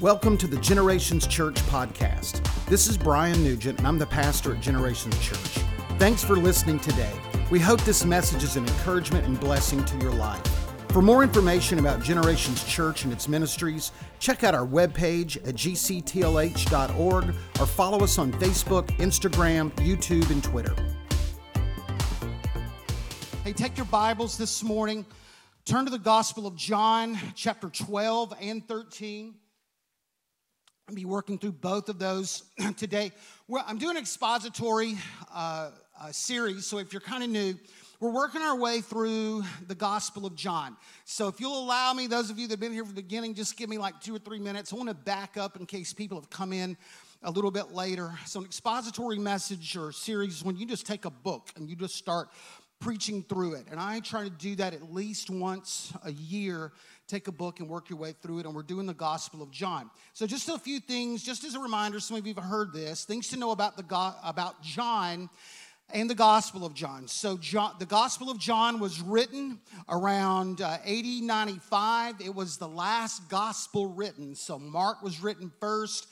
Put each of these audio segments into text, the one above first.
Welcome to the Generations Church podcast. This is Brian Nugent, and I'm the pastor at Generations Church. Thanks for listening today. We hope this message is an encouragement and blessing to your life. For more information about Generations Church and its ministries, check out our webpage at gctlh.org or follow us on Facebook, Instagram, YouTube, and Twitter. Hey, take your Bibles this morning. Turn to the Gospel of John, chapter 12 and 13. I'll be working through both of those today. I'm doing an expository uh, uh, series, so if you're kind of new, we're working our way through the Gospel of John. So if you'll allow me, those of you that have been here from the beginning, just give me like two or three minutes. I want to back up in case people have come in a little bit later. So, an expository message or series is when you just take a book and you just start preaching through it. And I try to do that at least once a year. Take a book and work your way through it. And we're doing the Gospel of John. So, just a few things, just as a reminder, some of you have heard this, things to know about, the about John and the Gospel of John. So, John, the Gospel of John was written around uh, 80, 95. It was the last gospel written. So, Mark was written first,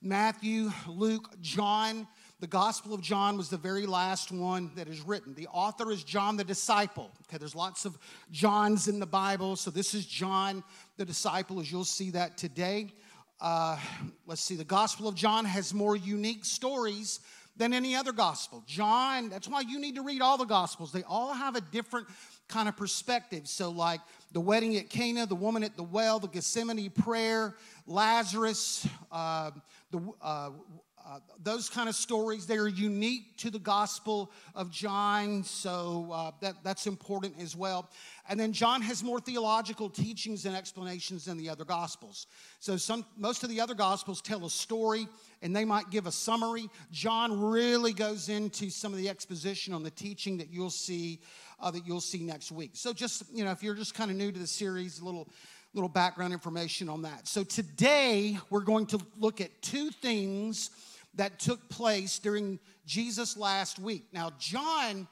Matthew, Luke, John. The Gospel of John was the very last one that is written. The author is John the disciple. Okay, there's lots of Johns in the Bible, so this is John the disciple, as you'll see that today. Uh, let's see, the Gospel of John has more unique stories than any other gospel. John, that's why you need to read all the gospels. They all have a different kind of perspective. So, like the wedding at Cana, the woman at the well, the Gethsemane prayer, Lazarus, uh, the uh, uh, those kind of stories, they are unique to the Gospel of John, so uh, that, that's important as well. And then John has more theological teachings and explanations than the other Gospels. So some, most of the other Gospels tell a story and they might give a summary. John really goes into some of the exposition on the teaching that you'll see uh, that you'll see next week. So just you know, if you're just kind of new to the series, a little little background information on that. So today we're going to look at two things that took place during Jesus' last week. Now, John,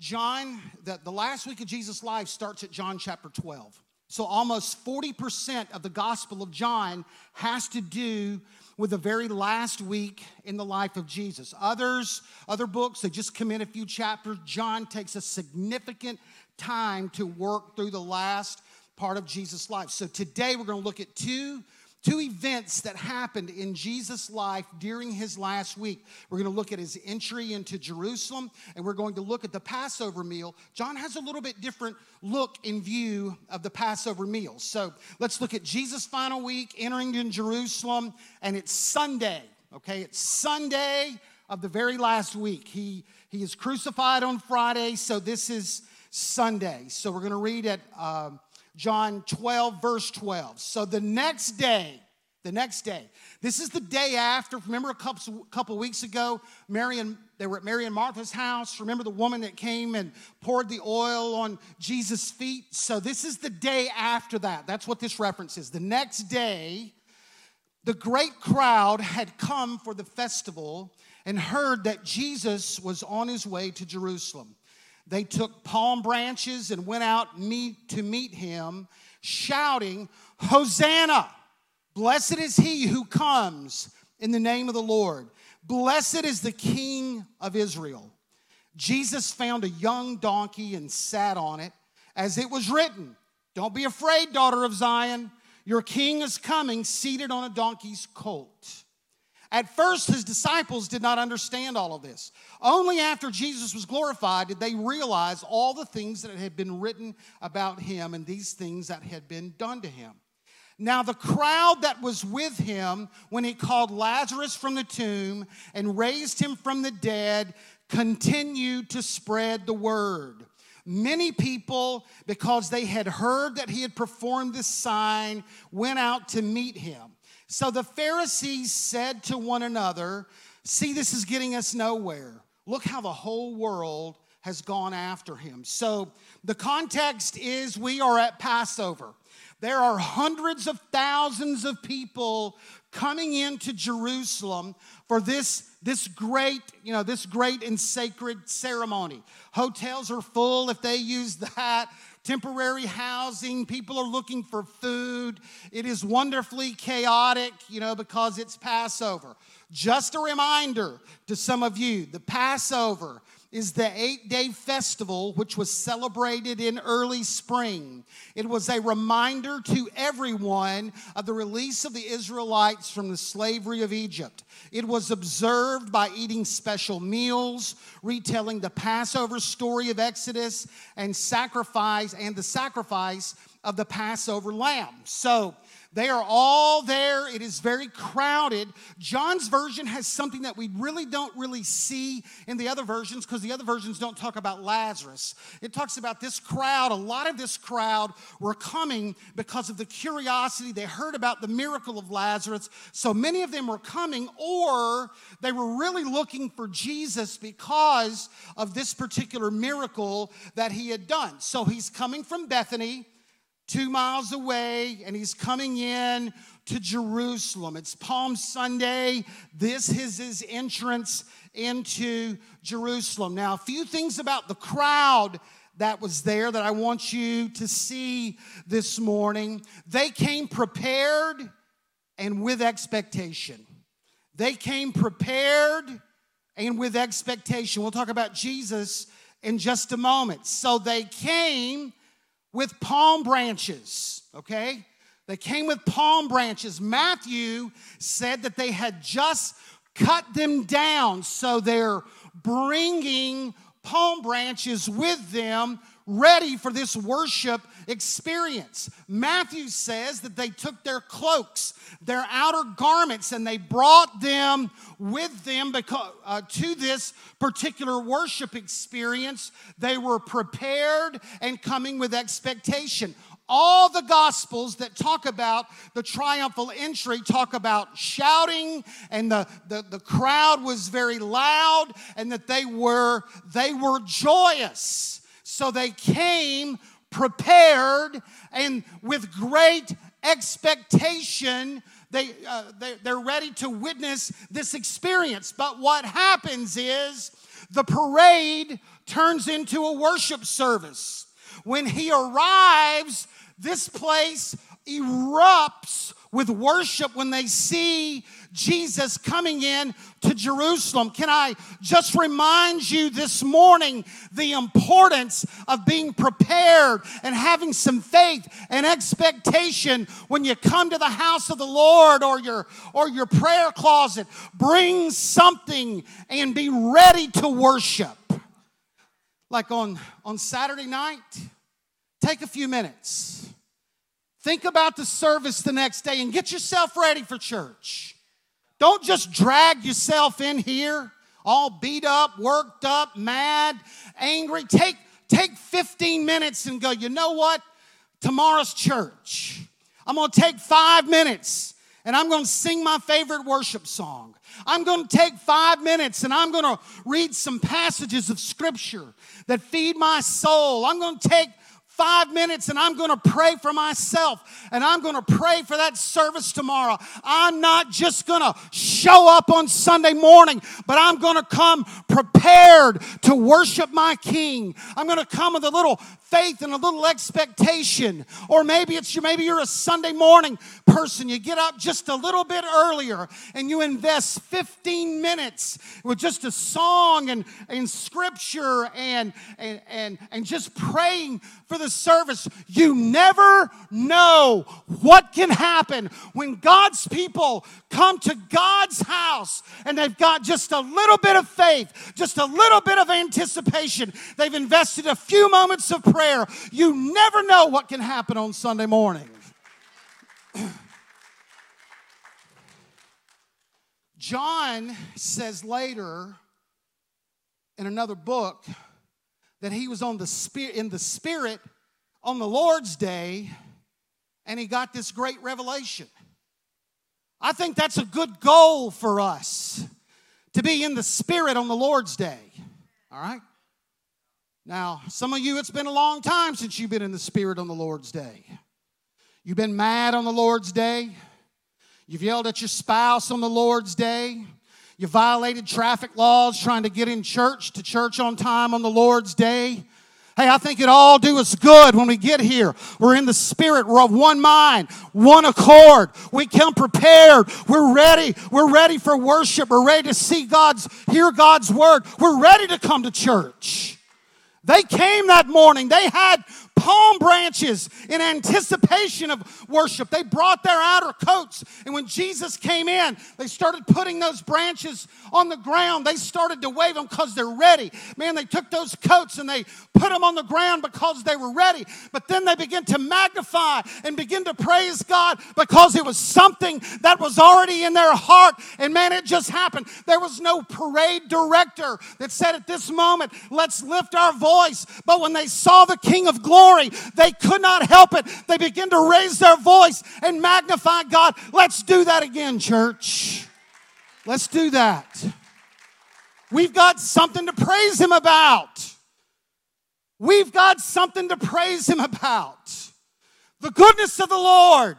John, the, the last week of Jesus' life starts at John chapter 12. So almost 40% of the Gospel of John has to do with the very last week in the life of Jesus. Others, other books, they just come in a few chapters. John takes a significant time to work through the last part of Jesus' life. So today we're going to look at two two events that happened in Jesus' life during his last week. We're going to look at his entry into Jerusalem and we're going to look at the Passover meal. John has a little bit different look in view of the Passover meal. So let's look at Jesus' final week, entering in Jerusalem, and it's Sunday, okay? It's Sunday of the very last week. He, he is crucified on Friday, so this is Sunday. So we're going to read at. Um, John 12, verse 12. So the next day, the next day, this is the day after. Remember a couple, couple weeks ago, Mary and they were at Mary and Martha's house. Remember the woman that came and poured the oil on Jesus' feet? So this is the day after that. That's what this reference is. The next day, the great crowd had come for the festival and heard that Jesus was on his way to Jerusalem. They took palm branches and went out meet, to meet him, shouting, Hosanna! Blessed is he who comes in the name of the Lord. Blessed is the King of Israel. Jesus found a young donkey and sat on it, as it was written Don't be afraid, daughter of Zion. Your king is coming, seated on a donkey's colt. At first, his disciples did not understand all of this. Only after Jesus was glorified did they realize all the things that had been written about him and these things that had been done to him. Now, the crowd that was with him when he called Lazarus from the tomb and raised him from the dead continued to spread the word. Many people, because they had heard that he had performed this sign, went out to meet him. So the Pharisees said to one another, See, this is getting us nowhere. Look how the whole world has gone after him. So the context is we are at Passover. There are hundreds of thousands of people coming into Jerusalem for this, this great, you know, this great and sacred ceremony. Hotels are full if they use that temporary housing. People are looking for food. It is wonderfully chaotic, you know, because it's Passover. Just a reminder to some of you the Passover is the eight day festival which was celebrated in early spring. It was a reminder to everyone of the release of the Israelites from the slavery of Egypt. It was observed by eating special meals, retelling the Passover story of Exodus, and sacrifice and the sacrifice of the Passover lamb. So, they are all there. It is very crowded. John's version has something that we really don't really see in the other versions because the other versions don't talk about Lazarus. It talks about this crowd. A lot of this crowd were coming because of the curiosity. They heard about the miracle of Lazarus. So many of them were coming, or they were really looking for Jesus because of this particular miracle that he had done. So he's coming from Bethany two miles away, and he's coming in to Jerusalem. It's Palm Sunday. This is his entrance into Jerusalem. Now, a few things about the crowd that was there that I want you to see this morning. They came prepared and with expectation. They came prepared and with expectation. We'll talk about Jesus in just a moment. So they came with palm branches, okay? They came with palm branches. Matthew said that they had just cut them down, so they're bringing palm branches with them ready for this worship experience. Matthew says that they took their cloaks, their outer garments, and they brought them with them because, uh, to this particular worship experience. They were prepared and coming with expectation. All the gospels that talk about the triumphal entry talk about shouting and the, the, the crowd was very loud and that they were they were joyous so they came prepared and with great expectation. They, uh, they, they're ready to witness this experience. But what happens is the parade turns into a worship service. When he arrives, this place erupts with worship when they see Jesus coming in to Jerusalem. Can I just remind you this morning the importance of being prepared and having some faith and expectation when you come to the house of the Lord or your or your prayer closet. Bring something and be ready to worship. Like on on Saturday night, take a few minutes Think about the service the next day and get yourself ready for church. Don't just drag yourself in here all beat up, worked up, mad, angry. Take, take 15 minutes and go, you know what? Tomorrow's church. I'm gonna take five minutes and I'm gonna sing my favorite worship song. I'm gonna take five minutes and I'm gonna read some passages of scripture that feed my soul. I'm gonna take five minutes and I'm going to pray for myself and I'm going to pray for that service tomorrow. I'm not just going to show up on Sunday morning, but I'm going to come prepared to worship my King. I'm going to come with a little faith and a little expectation. Or maybe it's you, maybe you're a Sunday morning person. You get up just a little bit earlier and you invest 15 minutes with just a song and, and scripture and, and, and, and just praying for the service. You never know what can happen when God's people come to God's house and they've got just a little bit of faith, just a little bit of anticipation. They've invested a few moments of prayer. You never know what can happen on Sunday morning. John says later in another book that he was on the spirit in the spirit on the Lord's day and he got this great revelation. I think that's a good goal for us to be in the spirit on the Lord's day. All right? Now, some of you, it's been a long time since you've been in the Spirit on the Lord's day. You've been mad on the Lord's day. You've yelled at your spouse on the Lord's day. You violated traffic laws trying to get in church to church on time on the Lord's day. Hey, I think it all do us good when we get here. We're in the spirit. We're of one mind, one accord. We come prepared. We're ready. We're ready for worship. We're ready to see God's, hear God's word. We're ready to come to church. They came that morning. They had palm branches in anticipation of worship. They brought their outer coats, and when Jesus came in, they started putting those branches on the ground. They started to wave them because they're ready. Man, they took those coats and they put them on the ground because they were ready. But then they began to magnify and begin to praise God because it was something that was already in their heart. And man, it just happened. There was no parade director that said at this moment, let's lift our voice. But when they saw the King of Glory, glory. They could not help it. They begin to raise their voice and magnify God. Let's do that again, church. Let's do that. We've got something to praise Him about. We've got something to praise Him about. The goodness of the Lord,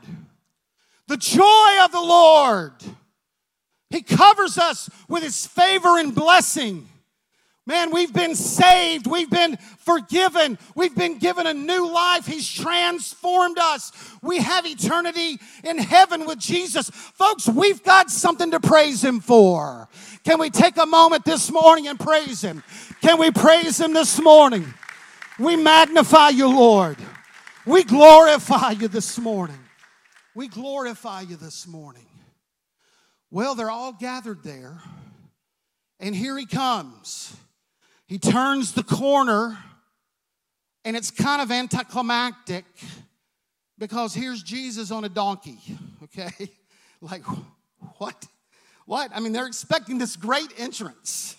the joy of the Lord. He covers us with His favor and blessing. Man, we've been saved. We've been forgiven. We've been given a new life. He's transformed us. We have eternity in heaven with Jesus. Folks, we've got something to praise Him for. Can we take a moment this morning and praise Him? Can we praise Him this morning? We magnify you, Lord. We glorify you this morning. We glorify you this morning. Well, they're all gathered there, and here He comes. He turns the corner, and it's kind of anticlimactic because here's Jesus on a donkey, okay? Like, what? What? I mean, they're expecting this great entrance.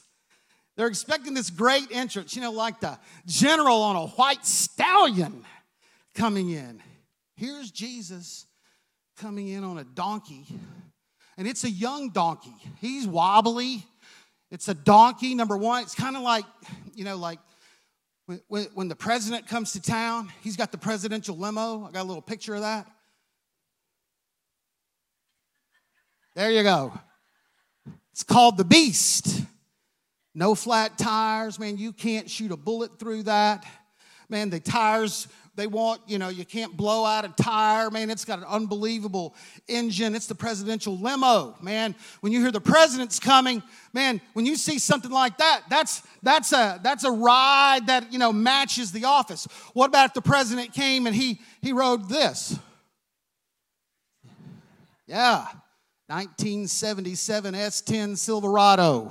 They're expecting this great entrance, you know, like the general on a white stallion coming in. Here's Jesus coming in on a donkey, and it's a young donkey. He's wobbly, it's a donkey, number one. It's kind of like, you know, like when, when the president comes to town, he's got the presidential limo. I got a little picture of that. There you go. It's called the Beast. No flat tires, man. You can't shoot a bullet through that. Man, the tires they want, you know, you can't blow out a tire. Man, it's got an unbelievable engine. It's the presidential limo, man. When you hear the president's coming, man, when you see something like that, that's that's a that's a ride that, you know, matches the office. What about if the president came and he he rode this? Yeah. 1977 S10 Silverado.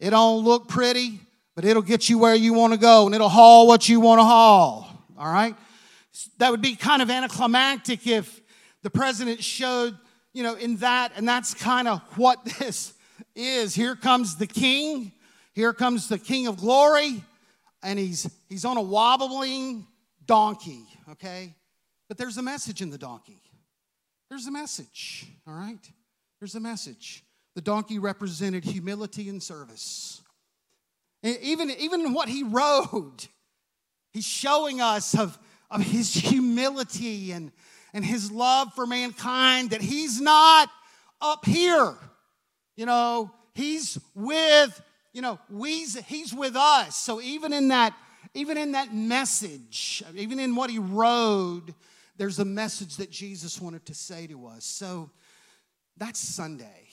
It don't look pretty, but it'll get you where you want to go and it'll haul what you want to haul all right? That would be kind of anticlimactic if the president showed, you know, in that, and that's kind of what this is. Here comes the king, here comes the king of glory, and he's he's on a wobbling donkey, okay? But there's a message in the donkey. There's a message, all right? There's a message. The donkey represented humility and service. Even, even what he rode, He's showing us of, of his humility and, and his love for mankind, that he's not up here. You know, he's with, you know, we's, he's with us. So even in that, even in that message, even in what he wrote, there's a message that Jesus wanted to say to us. So that's Sunday.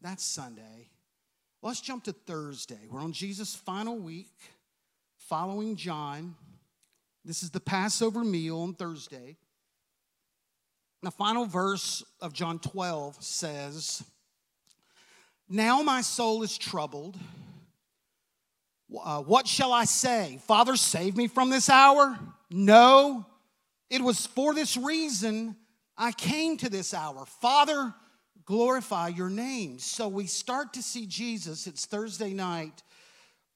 That's Sunday. Let's jump to Thursday. We're on Jesus' final week, following John. This is the Passover meal on Thursday. The final verse of John 12 says, Now my soul is troubled. Uh, what shall I say? Father, save me from this hour? No, it was for this reason I came to this hour. Father, glorify your name. So we start to see Jesus. It's Thursday night.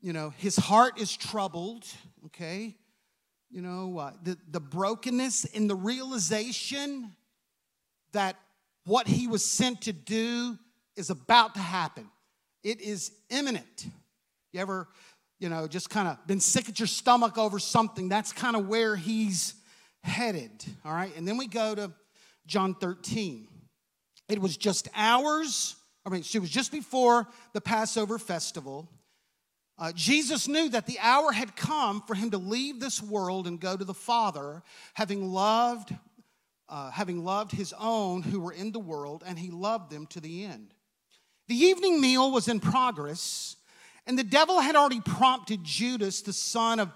You know, his heart is troubled, okay? You know, uh, the, the brokenness in the realization that what he was sent to do is about to happen. It is imminent. You ever, you know, just kind of been sick at your stomach over something? That's kind of where he's headed, all right? And then we go to John 13. It was just hours, I mean, it was just before the Passover festival. Uh, Jesus knew that the hour had come for him to leave this world and go to the Father, having loved, uh, having loved his own who were in the world, and he loved them to the end. The evening meal was in progress, and the devil had already prompted Judas, the son of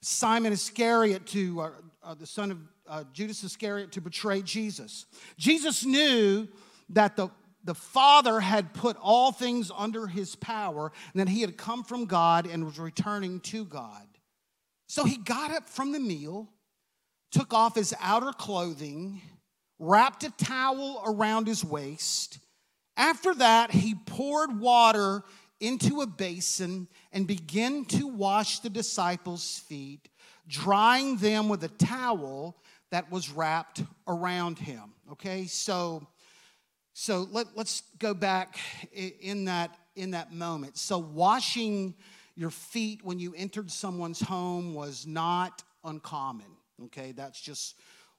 Simon Iscariot, to uh, uh the son of uh, Judas Iscariot, to betray Jesus. Jesus knew that the the Father had put all things under his power, and that he had come from God and was returning to God. So he got up from the meal, took off his outer clothing, wrapped a towel around his waist. After that, he poured water into a basin and began to wash the disciples' feet, drying them with a towel that was wrapped around him. Okay, so so let, us go back in that, in that moment. So, washing your feet when you entered someone's home was not uncommon. Okay, that's just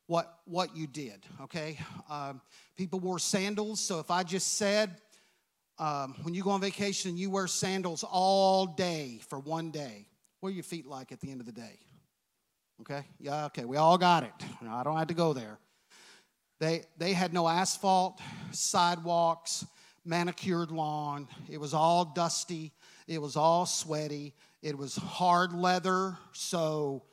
what, what you did. Okay, um, people wore sandals. So, if I just said, um, when you go on vacation you wear sandals all day for one day, what are your feet like at the end of the day? Okay, yeah, okay, we all got it. I don't have to go there. They, they had no asphalt, sidewalks, manicured lawn. It was all dusty. It was all sweaty. It was hard leather. So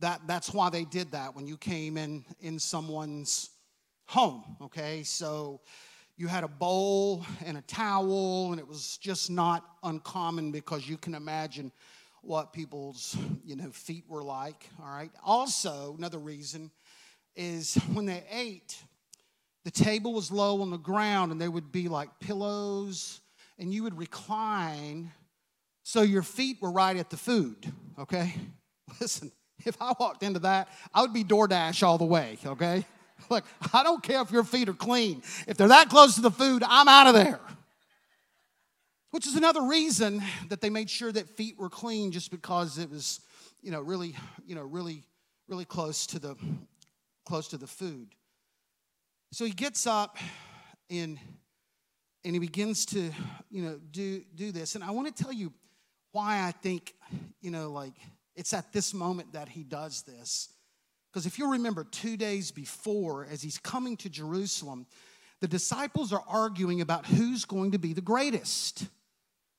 that, that's why they did that when you came in in someone's home. Okay, so you had a bowl and a towel, and it was just not uncommon because you can imagine what people's you know feet were like. All right. Also, another reason is when they ate, the table was low on the ground and there would be like pillows, and you would recline so your feet were right at the food, okay? Listen, if I walked into that, I would be DoorDash all the way, okay? Look, I don't care if your feet are clean. If they're that close to the food, I'm out of there. Which is another reason that they made sure that feet were clean just because it was, you know, really, you know, really, really close to the close to the food. So he gets up and and he begins to, you know, do do this. And I want to tell you why I think, you know, like it's at this moment that he does this. Because if you remember 2 days before as he's coming to Jerusalem, the disciples are arguing about who's going to be the greatest.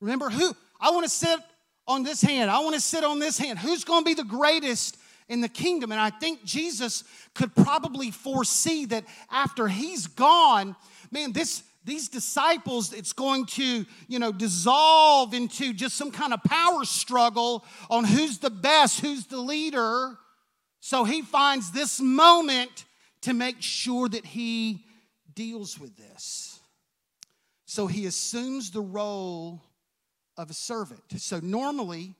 Remember who? I want to sit on this hand. I want to sit on this hand. Who's going to be the greatest in the kingdom. And I think Jesus could probably foresee that after he's gone, man, this these disciples it's going to you know dissolve into just some kind of power struggle on who's the best who's the leader. So he finds this moment to make sure that he deals with this. So he assumes the role of a servant. So normally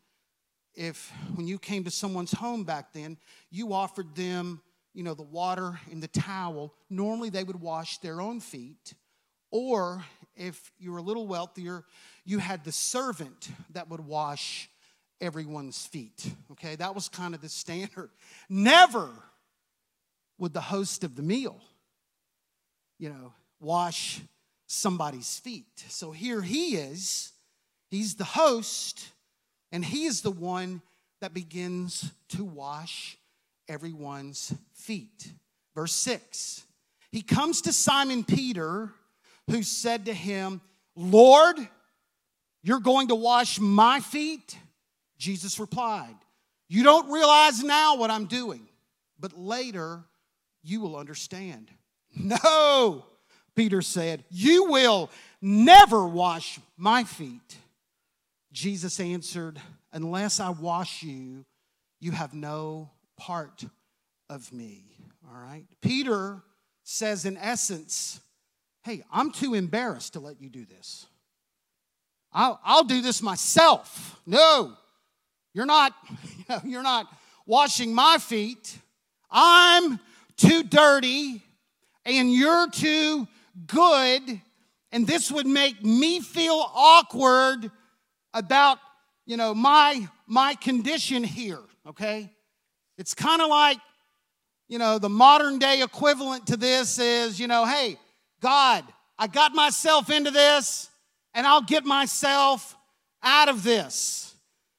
if when you came to someone's home back then, you offered them, you know, the water and the towel, normally they would wash their own feet. Or if you were a little wealthier, you had the servant that would wash everyone's feet. Okay, that was kind of the standard. Never would the host of the meal, you know, wash somebody's feet. So here he is, he's the host and he is the one that begins to wash everyone's feet. Verse 6 He comes to Simon Peter, who said to him, Lord, you're going to wash my feet? Jesus replied, You don't realize now what I'm doing, but later you will understand. No, Peter said, You will never wash my feet. Jesus answered, Unless I wash you, you have no part of me. All right? Peter says, in essence, Hey, I'm too embarrassed to let you do this. I'll, I'll do this myself. No, you're not, you're not washing my feet. I'm too dirty and you're too good, and this would make me feel awkward about, you know, my my condition here, okay? It's kind of like, you know, the modern day equivalent to this is, you know, hey, God, I got myself into this and I'll get myself out of this.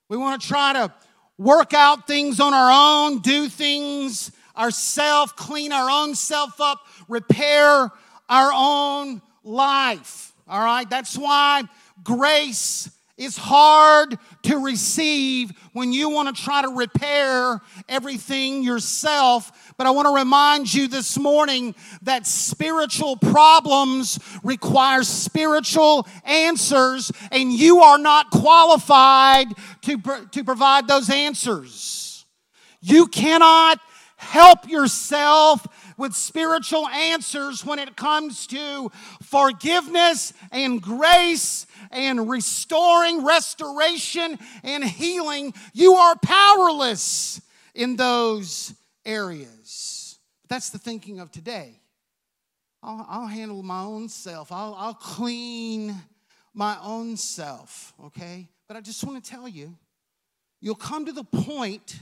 We want to try to work out things on our own, do things ourselves, clean our own self up, repair our own life. All right? That's why grace is hard to receive when you want to try to repair everything yourself. But I want to remind you this morning that spiritual problems require spiritual answers, and you are not qualified to, to provide those answers. You cannot help yourself with spiritual answers when it comes to forgiveness and grace and restoring, restoration, and healing. You are powerless in those areas. That's the thinking of today. I'll, I'll handle my own self, I'll, I'll clean my own self, okay? But I just want to tell you, you'll come to the point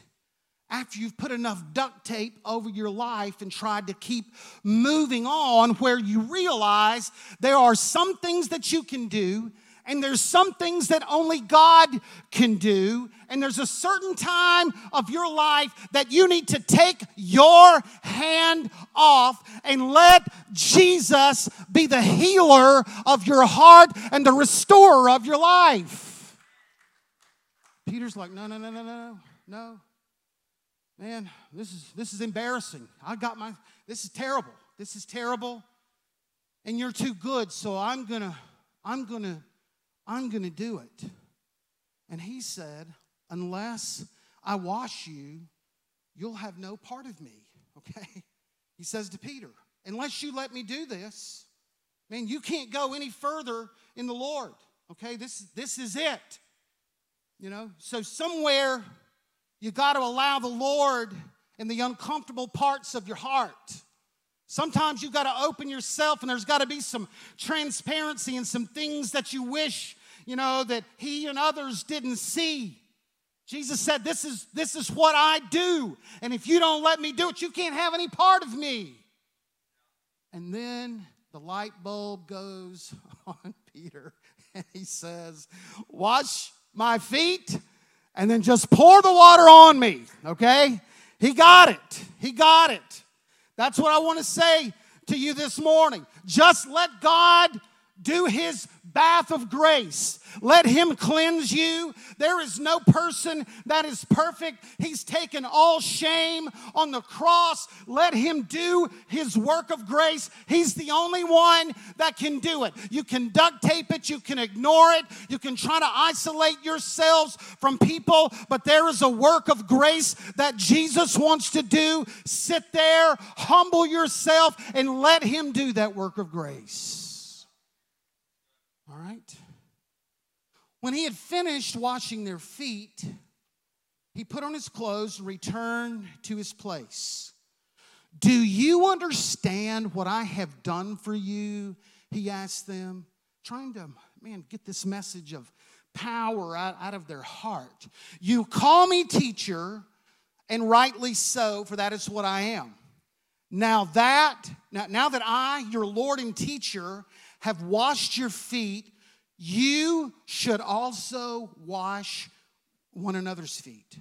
after you've put enough duct tape over your life and tried to keep moving on, where you realize there are some things that you can do, and there's some things that only God can do, and there's a certain time of your life that you need to take your hand off and let Jesus be the healer of your heart and the restorer of your life. Peter's like, no, no, no, no, no, no man, this is this is embarrassing. I got my this is terrible. This is terrible. And you're too good, so I'm to I'm to I'm to do it. And he said, unless I wash you, you'll have no part of me, okay? He says to Peter, unless you let me do this, man, you can't go any further in the Lord, okay? This, this is it. You know, so somewhere you got to allow the Lord in the uncomfortable parts of your heart. Sometimes you got to open yourself and there's got to be some transparency and some things that you wish, you know, that he and others didn't see. Jesus said, This is, this is what I do. And if you don't let me do it, you can't have any part of me. And then the light bulb goes on Peter and he says, Wash my feet and then just pour the water on me, okay? He got it. He got it. That's what I want to say to you this morning. Just let God do his bath of grace. Let him cleanse you. There is no person that is perfect. He's taken all shame on the cross. Let him do his work of grace. He's the only one that can do it. You can duct tape it, you can ignore it, you can try to isolate yourselves from people, but there is a work of grace that Jesus wants to do. Sit there, humble yourself, and let him do that work of grace. All right? When he had finished washing their feet, he put on his clothes and returned to his place. Do you understand what I have done for you? He asked them, trying to, man, get this message of power out, out of their heart. You call me teacher, and rightly so, for that is what I am. Now that, now, now that I, your Lord and teacher, have washed your feet, you should also wash one another's feet.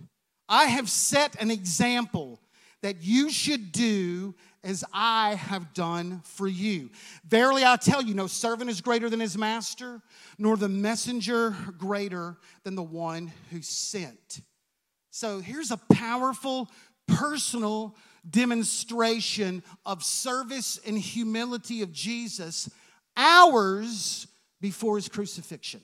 I have set an example that you should do as I have done for you. Verily, I tell you, no servant is greater than his master, nor the messenger greater than the one who sent. So here's a powerful, personal demonstration of service and humility of Jesus hours before his crucifixion.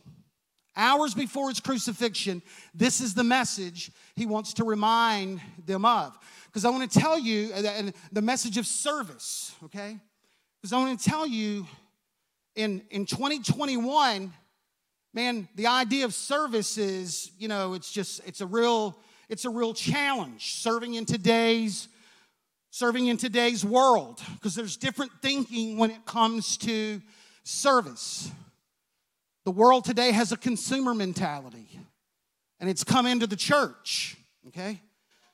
Hours before his crucifixion, this is the message he wants to remind them of. Because I want to tell you uh, the message of service, okay? Because I want to tell you in, in 2021, man, the idea of service is, you know, it's just, it's a real, it's a real challenge serving in today's serving in today's world because there's different thinking when it comes to service. The world today has a consumer mentality, and it's come into the church, okay?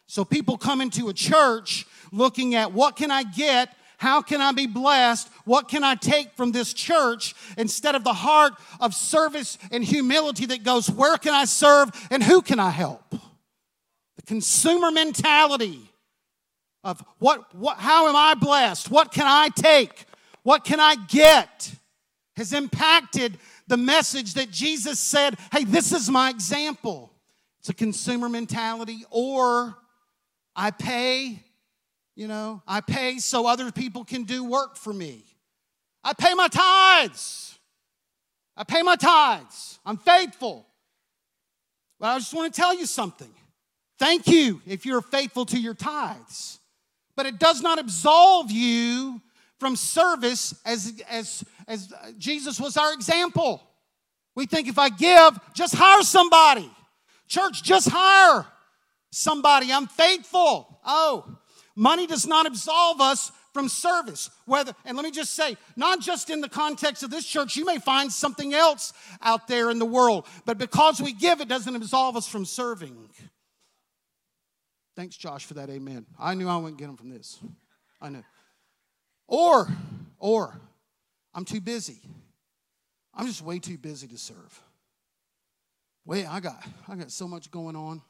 So people come into a church looking at what can I get? how can I be blessed? What can I take from this church instead of the heart of service and humility that goes, where can I serve and who can I help? The consumer mentality of what, what how am I blessed? What can I take? What can I get? Has impacted the message that Jesus said, hey, this is my example. It's a consumer mentality, or I pay, you know, I pay so other people can do work for me. I pay my tithes. I pay my tithes. I'm faithful. But I just want to tell you something. Thank you if you're faithful to your tithes. But it does not absolve you from service as, as, as Jesus was our example. We think if I give, just hire somebody. Church, just hire somebody. I'm faithful. Oh, money does not absolve us from service. Whether, and let me just say, not just in the context of this church, you may find something else out there in the world, but because we give, it doesn't absolve us from serving. Thanks, Josh, for that amen. I knew I wouldn't get him from this. I knew. Or, or, I'm too busy. I'm just way too busy to serve. Wait, I got I got so much going on,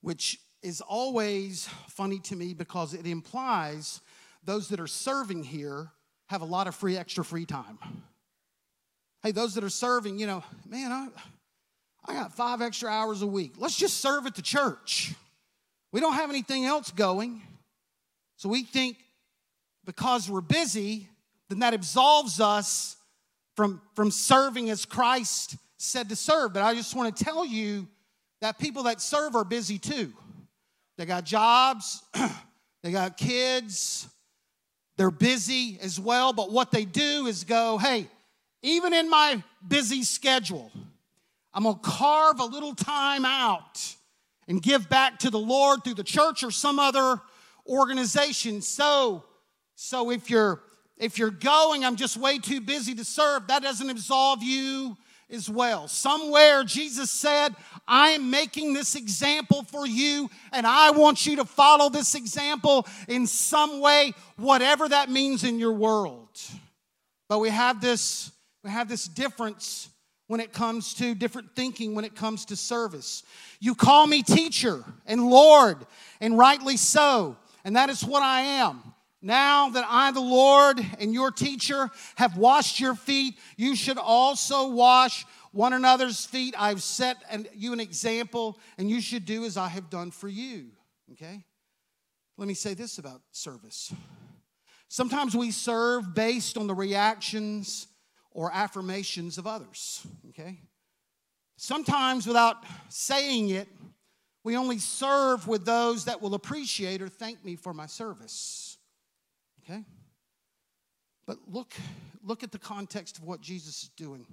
which is always funny to me because it implies those that are serving here have a lot of free extra free time. Hey, those that are serving, you know, man, I, I got five extra hours a week. Let's just serve at the church. We don't have anything else going. So we think because we're busy, then that absolves us from, from serving as Christ said to serve. But I just want to tell you that people that serve are busy too. They got jobs, they got kids, they're busy as well. But what they do is go, hey, even in my busy schedule, I'm gonna carve a little time out and give back to the Lord through the church or some other organization. So so if you're if you're going, I'm just way too busy to serve, that doesn't absolve you as well. Somewhere Jesus said, I am making this example for you, and I want you to follow this example in some way, whatever that means in your world. But we have this, we have this difference when it comes to different thinking when it comes to service. You call me teacher and Lord, and rightly so, and that is what I am. Now that I, the Lord and your teacher, have washed your feet, you should also wash one another's feet. I've set you an example, and you should do as I have done for you. Okay? Let me say this about service. Sometimes we serve based on the reactions or affirmations of others. Okay? Sometimes without saying it, we only serve with those that will appreciate or thank me for my service. Okay? But look, look at the context of what Jesus is doing.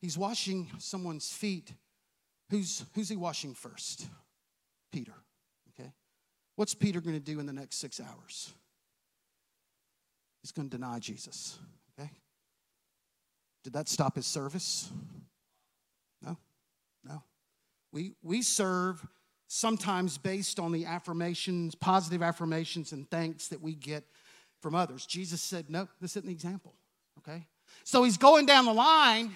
He's washing someone's feet. Who's, who's he washing first? Peter. Okay? What's Peter going to do in the next six hours? He's going to deny Jesus. Okay? Did that stop his service? No. No. We, we serve sometimes based on the affirmations, positive affirmations and thanks that we get from others. Jesus said, No, this isn't the example. Okay? So he's going down the line.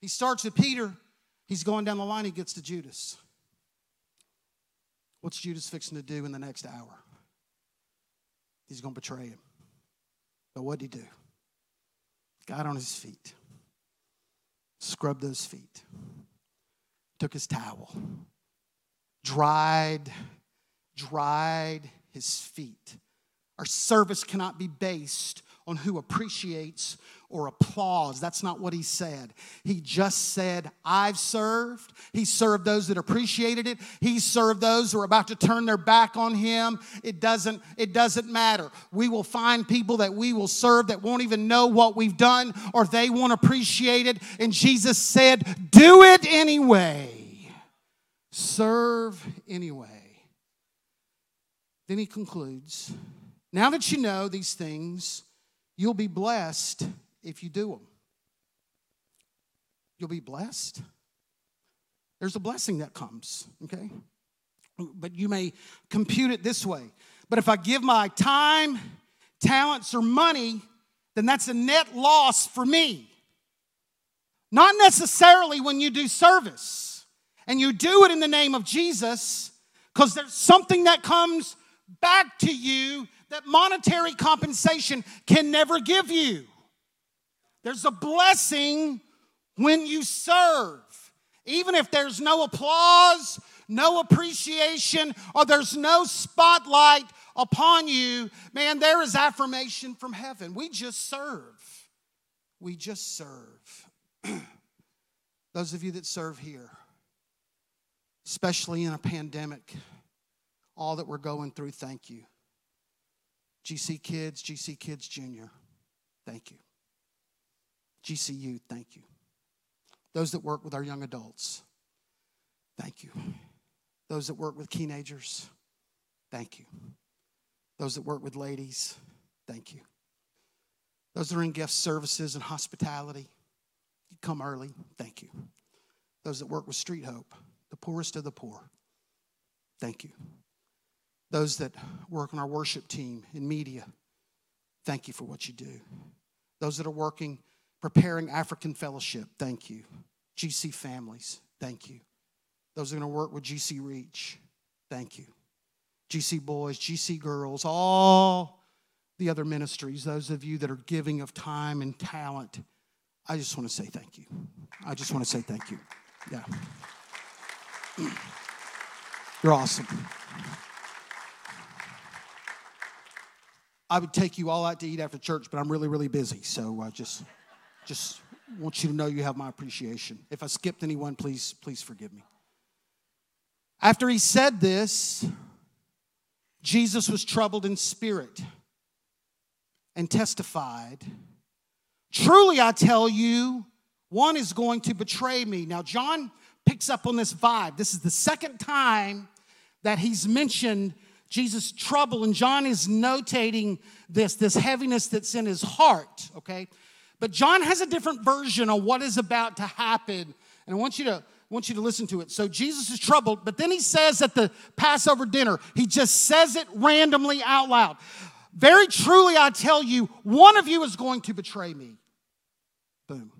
He starts with Peter. He's going down the line. He gets to Judas. What's Judas fixing to do in the next hour? He's going to betray him. But what did he do? Got on his feet, scrubbed those feet, took his towel, dried, dried his feet our service cannot be based on who appreciates or applauds. That's not what he said. He just said, I've served. He served those that appreciated it. He served those who are about to turn their back on him. It doesn't, it doesn't matter. We will find people that we will serve that won't even know what we've done or they won't appreciate it. And Jesus said, Do it anyway. Serve anyway. Then he concludes. Now that you know these things, you'll be blessed if you do them. You'll be blessed. There's a blessing that comes, okay? But you may compute it this way. But if I give my time, talents, or money, then that's a net loss for me. Not necessarily when you do service and you do it in the name of Jesus, because there's something that comes back to you that monetary compensation can never give you. There's a blessing when you serve. Even if there's no applause, no appreciation, or there's no spotlight upon you, man, there is affirmation from heaven. We just serve. We just serve. Those of you that serve here, especially in a pandemic, all that we're going through, thank you. GC Kids, GC Kids Junior, thank you. GCU, thank you. Those that work with our young adults, thank you. Those that work with teenagers, thank you. Those that work with ladies, thank you. Those that are in guest services and hospitality, you come early, thank you. Those that work with Street Hope, the poorest of the poor, thank you. Those that work on our worship team in media, thank you for what you do. Those that are working preparing African Fellowship, thank you. GC Families, thank you. Those are going to work with GC Reach, thank you. GC Boys, GC Girls, all the other ministries, those of you that are giving of time and talent, I just want to say thank you. I just want to say thank you. Yeah. You're awesome. I would take you all out to eat after church, but I'm really, really busy. So uh, just. Just want you to know you have my appreciation. If I skipped anyone, please, please forgive me. After he said this, Jesus was troubled in spirit and testified, Truly I tell you, one is going to betray me. Now, John picks up on this vibe. This is the second time that he's mentioned Jesus' trouble, and John is notating this, this heaviness that's in his heart, okay? But John has a different version of what is about to happen. And I want you to, want you to listen to it. So Jesus is troubled, but then he says at the Passover dinner, he just says it randomly out loud. Very truly, I tell you, one of you is going to betray me. Boom.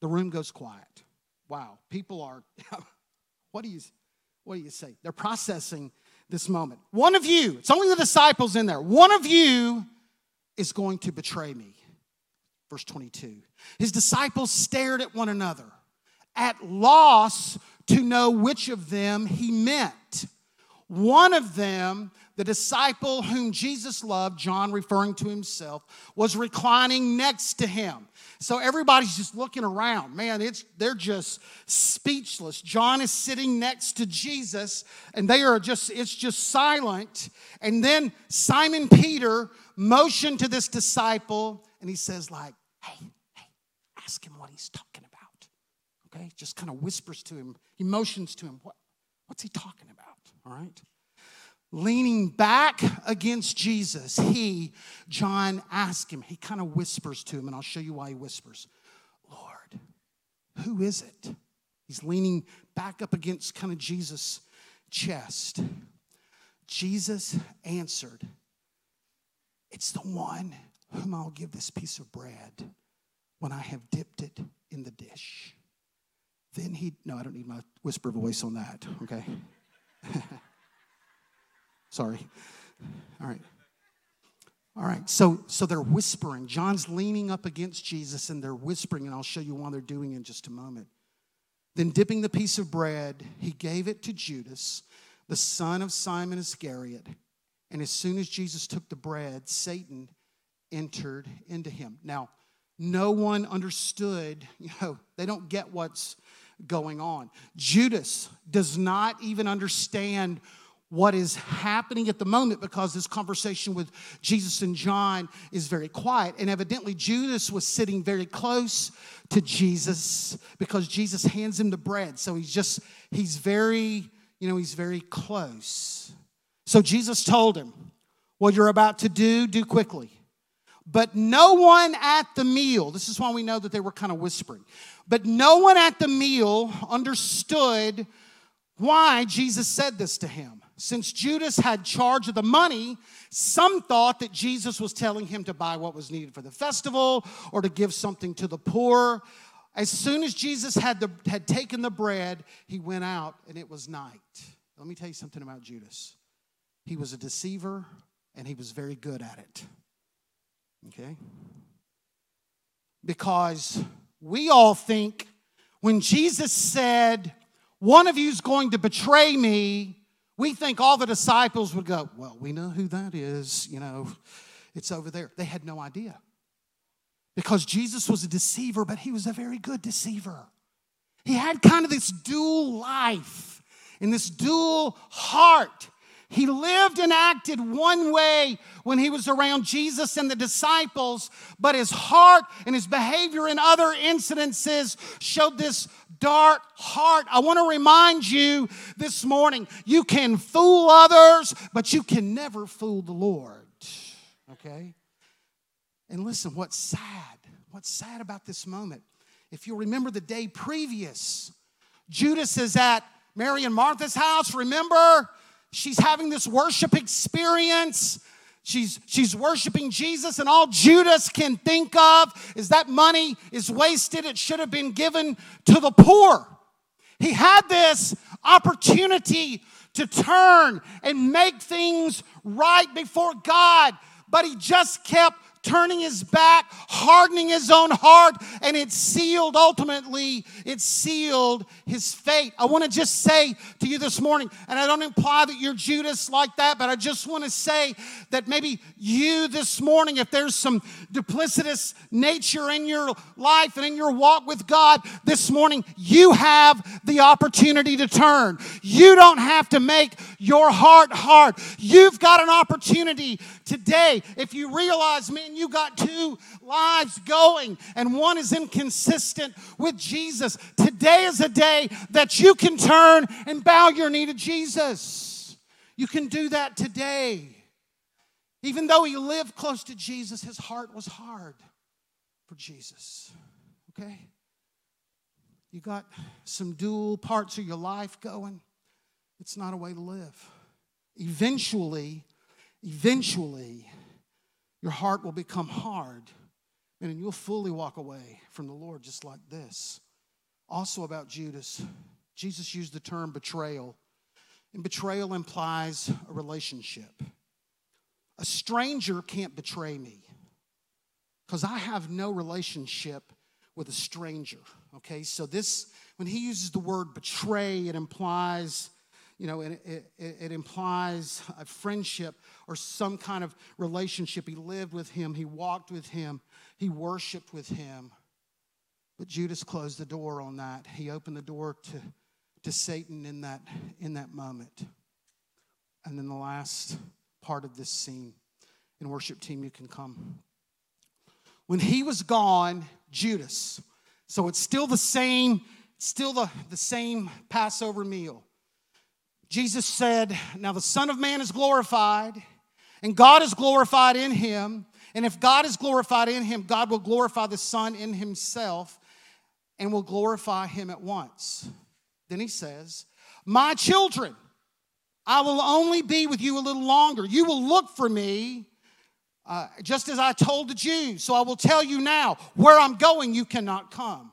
The room goes quiet. Wow, people are, what do you, what do you say? They're processing this moment. One of you, it's only the disciples in there, one of you is going to betray me. Verse 22. His disciples stared at one another, at loss to know which of them he meant. One of them, the disciple whom Jesus loved, John referring to himself, was reclining next to him. So everybody's just looking around. Man, it's they're just speechless. John is sitting next to Jesus and they are just it's just silent. And then Simon Peter motioned to this disciple and he says like, hey, hey, ask him what he's talking about. Okay? Just kind of whispers to him, he motions to him, what, what's he talking about? All right? Leaning back against Jesus, he, John, asks him, he kind of whispers to him, and I'll show you why he whispers, Lord, who is it? He's leaning back up against kind of Jesus' chest. Jesus answered, It's the one whom I'll give this piece of bread when I have dipped it in the dish. Then he, no, I don't need my whisper voice on that, okay? Sorry. All right. All right, so so they're whispering. John's leaning up against Jesus and they're whispering, and I'll show you why they're doing in just a moment. Then, dipping the piece of bread, he gave it to Judas, the son of Simon Iscariot. And as soon as Jesus took the bread, Satan entered into him. Now, no one understood, you know, they don't get what's going on. Judas does not even understand what is happening at the moment because this conversation with Jesus and John is very quiet. And evidently, Judas was sitting very close to Jesus because Jesus hands him the bread. So he's just, he's very, you know, he's very close. So Jesus told him, What you're about to do, do quickly. But no one at the meal, this is why we know that they were kind of whispering, but no one at the meal understood why Jesus said this to him. Since Judas had charge of the money, some thought that Jesus was telling him to buy what was needed for the festival or to give something to the poor. As soon as Jesus had, the, had taken the bread, he went out and it was night. Let me tell you something about Judas. He was a deceiver and he was very good at it. Okay? Because we all think when Jesus said, One of you is going to betray me, we think all the disciples would go, Well, we know who that is. You know, it's over there. They had no idea. Because Jesus was a deceiver, but he was a very good deceiver. He had kind of this dual life and this dual heart. He lived and acted one way when he was around Jesus and the disciples, but his heart and his behavior in other incidences showed this dark heart. I want to remind you this morning you can fool others, but you can never fool the Lord. Okay? And listen, what's sad, what's sad about this moment, if you remember the day previous, Judas is at Mary and Martha's house, remember? she's having this worship experience. She's, she's worshiping Jesus, and all Judas can think of is that money is wasted. It should have been given to the poor. He had this opportunity to turn and make things right before God, but he just kept turning his back, hardening his own heart, and it sealed ultimately, it sealed his fate. I want to just say to you this morning, and I don't imply that you're Judas like that, but I just want to say that maybe you this morning, if there's some duplicitous nature in your life and in your walk with God this morning, you have the opportunity to turn. You don't have to make your heart hard. You've got an opportunity today. If you realize, man, you got two lives going, and one is inconsistent with Jesus. Today is a day that you can turn and bow your knee to Jesus. You can do that today. Even though he lived close to Jesus, his heart was hard for Jesus. Okay? You got some dual parts of your life going. It's not a way to live. Eventually, eventually, your heart will become hard, and you'll fully walk away from the Lord just like this. Also, about Judas, Jesus used the term betrayal, and betrayal implies a relationship. A stranger can't betray me because I have no relationship with a stranger. Okay, so this, when he uses the word betray, it implies you know, it, it, it, implies a friendship or some kind of relationship. He lived with him, he walked with him, he worshiped with him. But Judas closed the door on that. He opened the door to, to Satan in that, in that moment. And then the last part of this scene, and worship team, you can come. When he was gone, Judas, so it's still the same, still the, the same Passover meal. Jesus said, Now the Son of Man is glorified, and God is glorified in him. And if God is glorified in him, God will glorify the Son in himself and will glorify him at once. Then he says, My children, I will only be with you a little longer. You will look for me, uh, just as I told the Jews. So I will tell you now, where I'm going, you cannot come.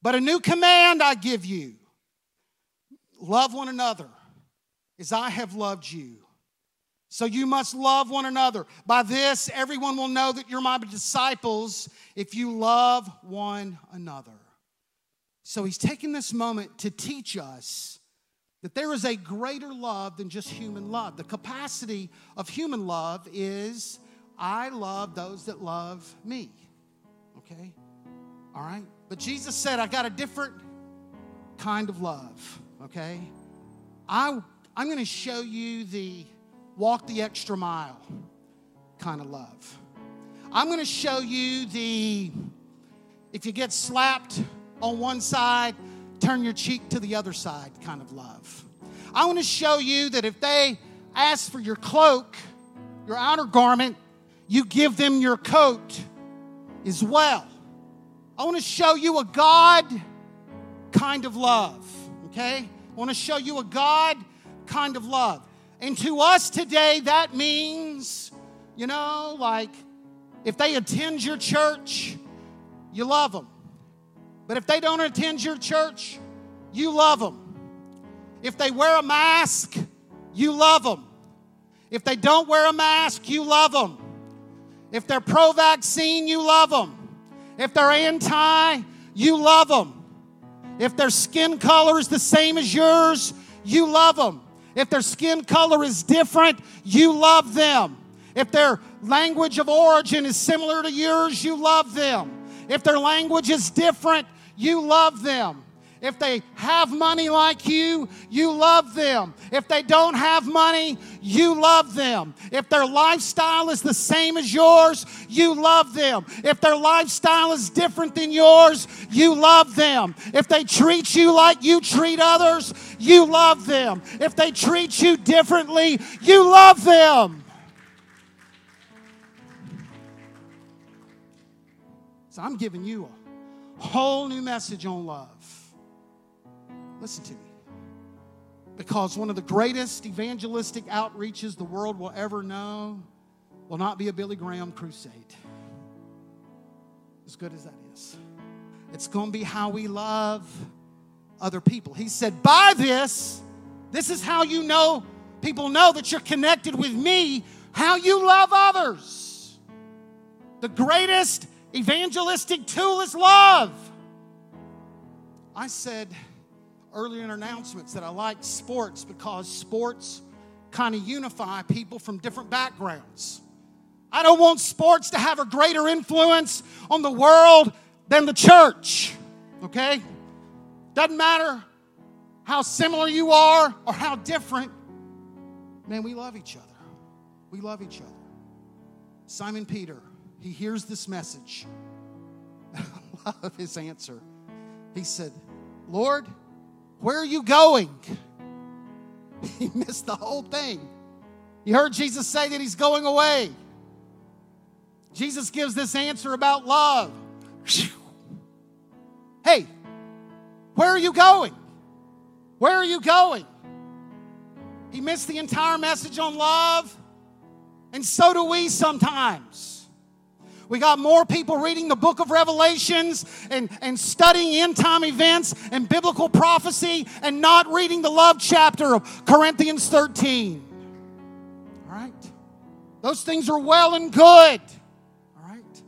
But a new command I give you Love one another as I have loved you. So you must love one another. By this, everyone will know that you're my disciples if you love one another. So he's taking this moment to teach us that there is a greater love than just human love. The capacity of human love is I love those that love me. Okay? All right? But Jesus said, I got a different kind of love okay? I, I'm going to show you the walk the extra mile kind of love. I'm going to show you the, if you get slapped on one side, turn your cheek to the other side kind of love. I want to show you that if they ask for your cloak, your outer garment, you give them your coat as well. I want to show you a God kind of love okay? I want to show you a God kind of love. And to us today, that means, you know, like if they attend your church, you love them. But if they don't attend your church, you love them. If they wear a mask, you love them. If they don't wear a mask, you love them. If they're pro vaccine, you love them. If they're anti, you love them. If their skin color is the same as yours, you love them. If their skin color is different, you love them. If their language of origin is similar to yours, you love them. If their language is different, you love them. If they have money like you, you love them. If they don't have money, you love them. If their lifestyle is the same as yours, you love them. If their lifestyle is different than yours, you love them. If they treat you like you treat others, you love them. If they treat you differently, you love them. So I'm giving you a whole new message on love. Listen to me. Because one of the greatest evangelistic outreaches the world will ever know will not be a Billy Graham crusade. As good as that is, it's going to be how we love other people. He said, By this, this is how you know, people know that you're connected with me, how you love others. The greatest evangelistic tool is love. I said, earlier in announcements that I like sports because sports kind of unify people from different backgrounds. I don't want sports to have a greater influence on the world than the church, okay? Doesn't matter how similar you are or how different, man, we love each other. We love each other. Simon Peter, he hears this message. I love his answer. He said, Lord, where are you going? He missed the whole thing. You heard Jesus say that he's going away. Jesus gives this answer about love. Hey, where are you going? Where are you going? He missed the entire message on love, and so do we sometimes. We got more people reading the book of Revelations and, and studying end time events and biblical prophecy and not reading the love chapter of Corinthians 13. All right? Those things are well and good. All right?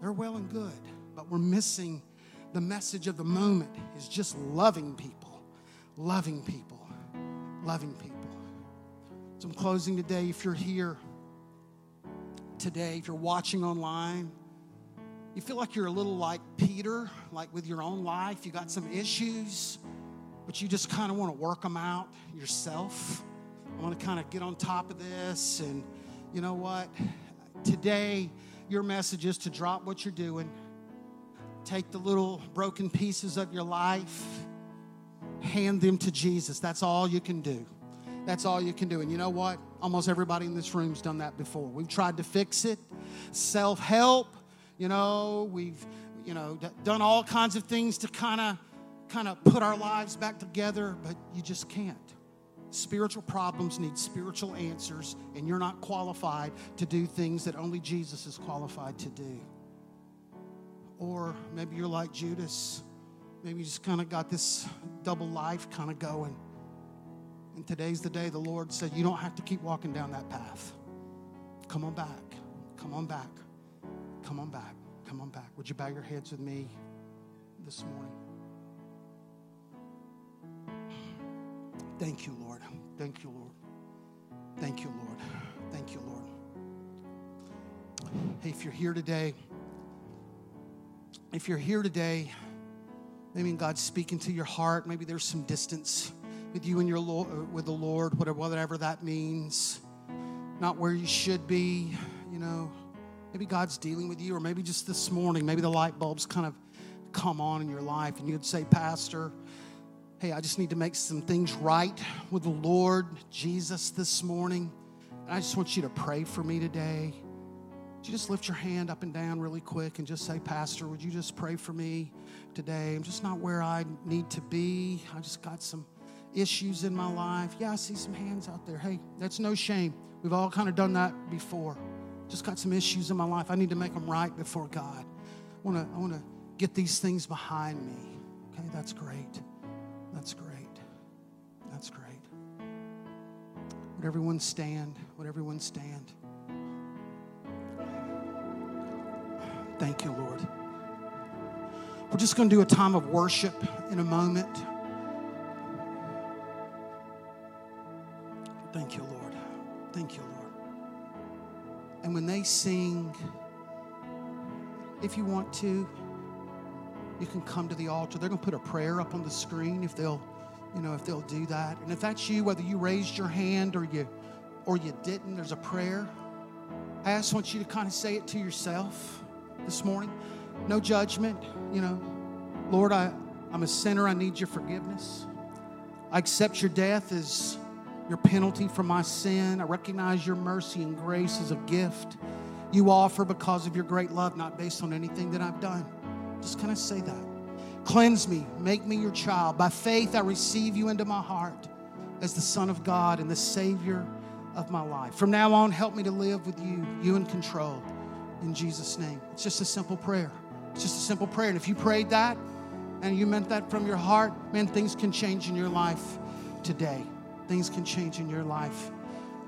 They're well and good, but we're missing the message of the moment is just loving people, loving people, loving people. So I'm closing today. If you're here, today, if you're watching online, you feel like you're a little like Peter, like with your own life, you got some issues, but you just kind of want to work them out yourself. I want to kind of get on top of this. And you know what? Today, your message is to drop what you're doing, take the little broken pieces of your life, hand them to Jesus. That's all you can do. That's all you can do. And you know what? Almost everybody in this room's done that before. We've tried to fix it, self help. You know, we've you know d- done all kinds of things to kind of kind of put our lives back together, but you just can't. Spiritual problems need spiritual answers, and you're not qualified to do things that only Jesus is qualified to do. Or maybe you're like Judas. Maybe you just kind of got this double life kind of going. And today's the day the Lord said, You don't have to keep walking down that path. Come on back. Come on back. Come on back. Come on back. Would you bow your heads with me this morning? Thank you, Lord. Thank you, Lord. Thank you, Lord. Thank you, Lord. Hey, if you're here today, if you're here today, maybe God's speaking to your heart, maybe there's some distance with you and your Lord, uh, with the Lord, whatever, whatever that means. Not where you should be, you know. Maybe God's dealing with you, or maybe just this morning, maybe the light bulbs kind of come on in your life, and you'd say, Pastor, hey, I just need to make some things right with the Lord Jesus this morning. And I just want you to pray for me today. Would you just lift your hand up and down really quick and just say, Pastor, would you just pray for me today? I'm just not where I need to be. I just got some issues in my life. Yeah, I see some hands out there. Hey, that's no shame. We've all kind of done that before. Just got some issues in my life. I need to make them right before God. I want to I want to get these things behind me. Okay, that's great. That's great. That's great. Would everyone stand? Would everyone stand? Thank you, Lord. We're just going to do a time of worship in a moment. Thank you, Lord. Thank you, Lord. And when they sing, if you want to, you can come to the altar. They're going to put a prayer up on the screen if they'll, you know, if they'll do that. And if that's you, whether you raised your hand or you or you didn't, there's a prayer. I just want you to kind of say it to yourself this morning. No judgment, you know. Lord, I, I'm a sinner. I need your forgiveness. I accept your death as your penalty for my sin. I recognize your mercy and grace as a gift you offer because of your great love, not based on anything that I've done. Just kind of say that. Cleanse me, make me your child. By faith, I receive you into my heart as the Son of God and the Savior of my life. From now on, help me to live with you, you in control. In Jesus' name. It's just a simple prayer. It's just a simple prayer. And if you prayed that and you meant that from your heart, man, things can change in your life today. Things can change in your life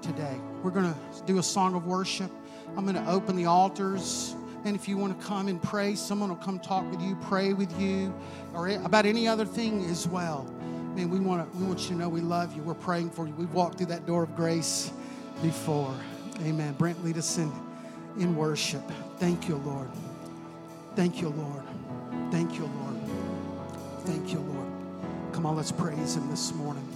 today. We're going to do a song of worship. I'm going to open the altars. And if you want to come and pray, someone will come talk with you, pray with you, or about any other thing as well. Man, we want to, we want you to know we love you. We're praying for you. We've walked through that door of grace before. Amen. Brent, lead us in, in worship. Thank you, Lord. Thank you, Lord. Thank you, Lord. Thank you, Lord. Come on, let's praise Him this morning.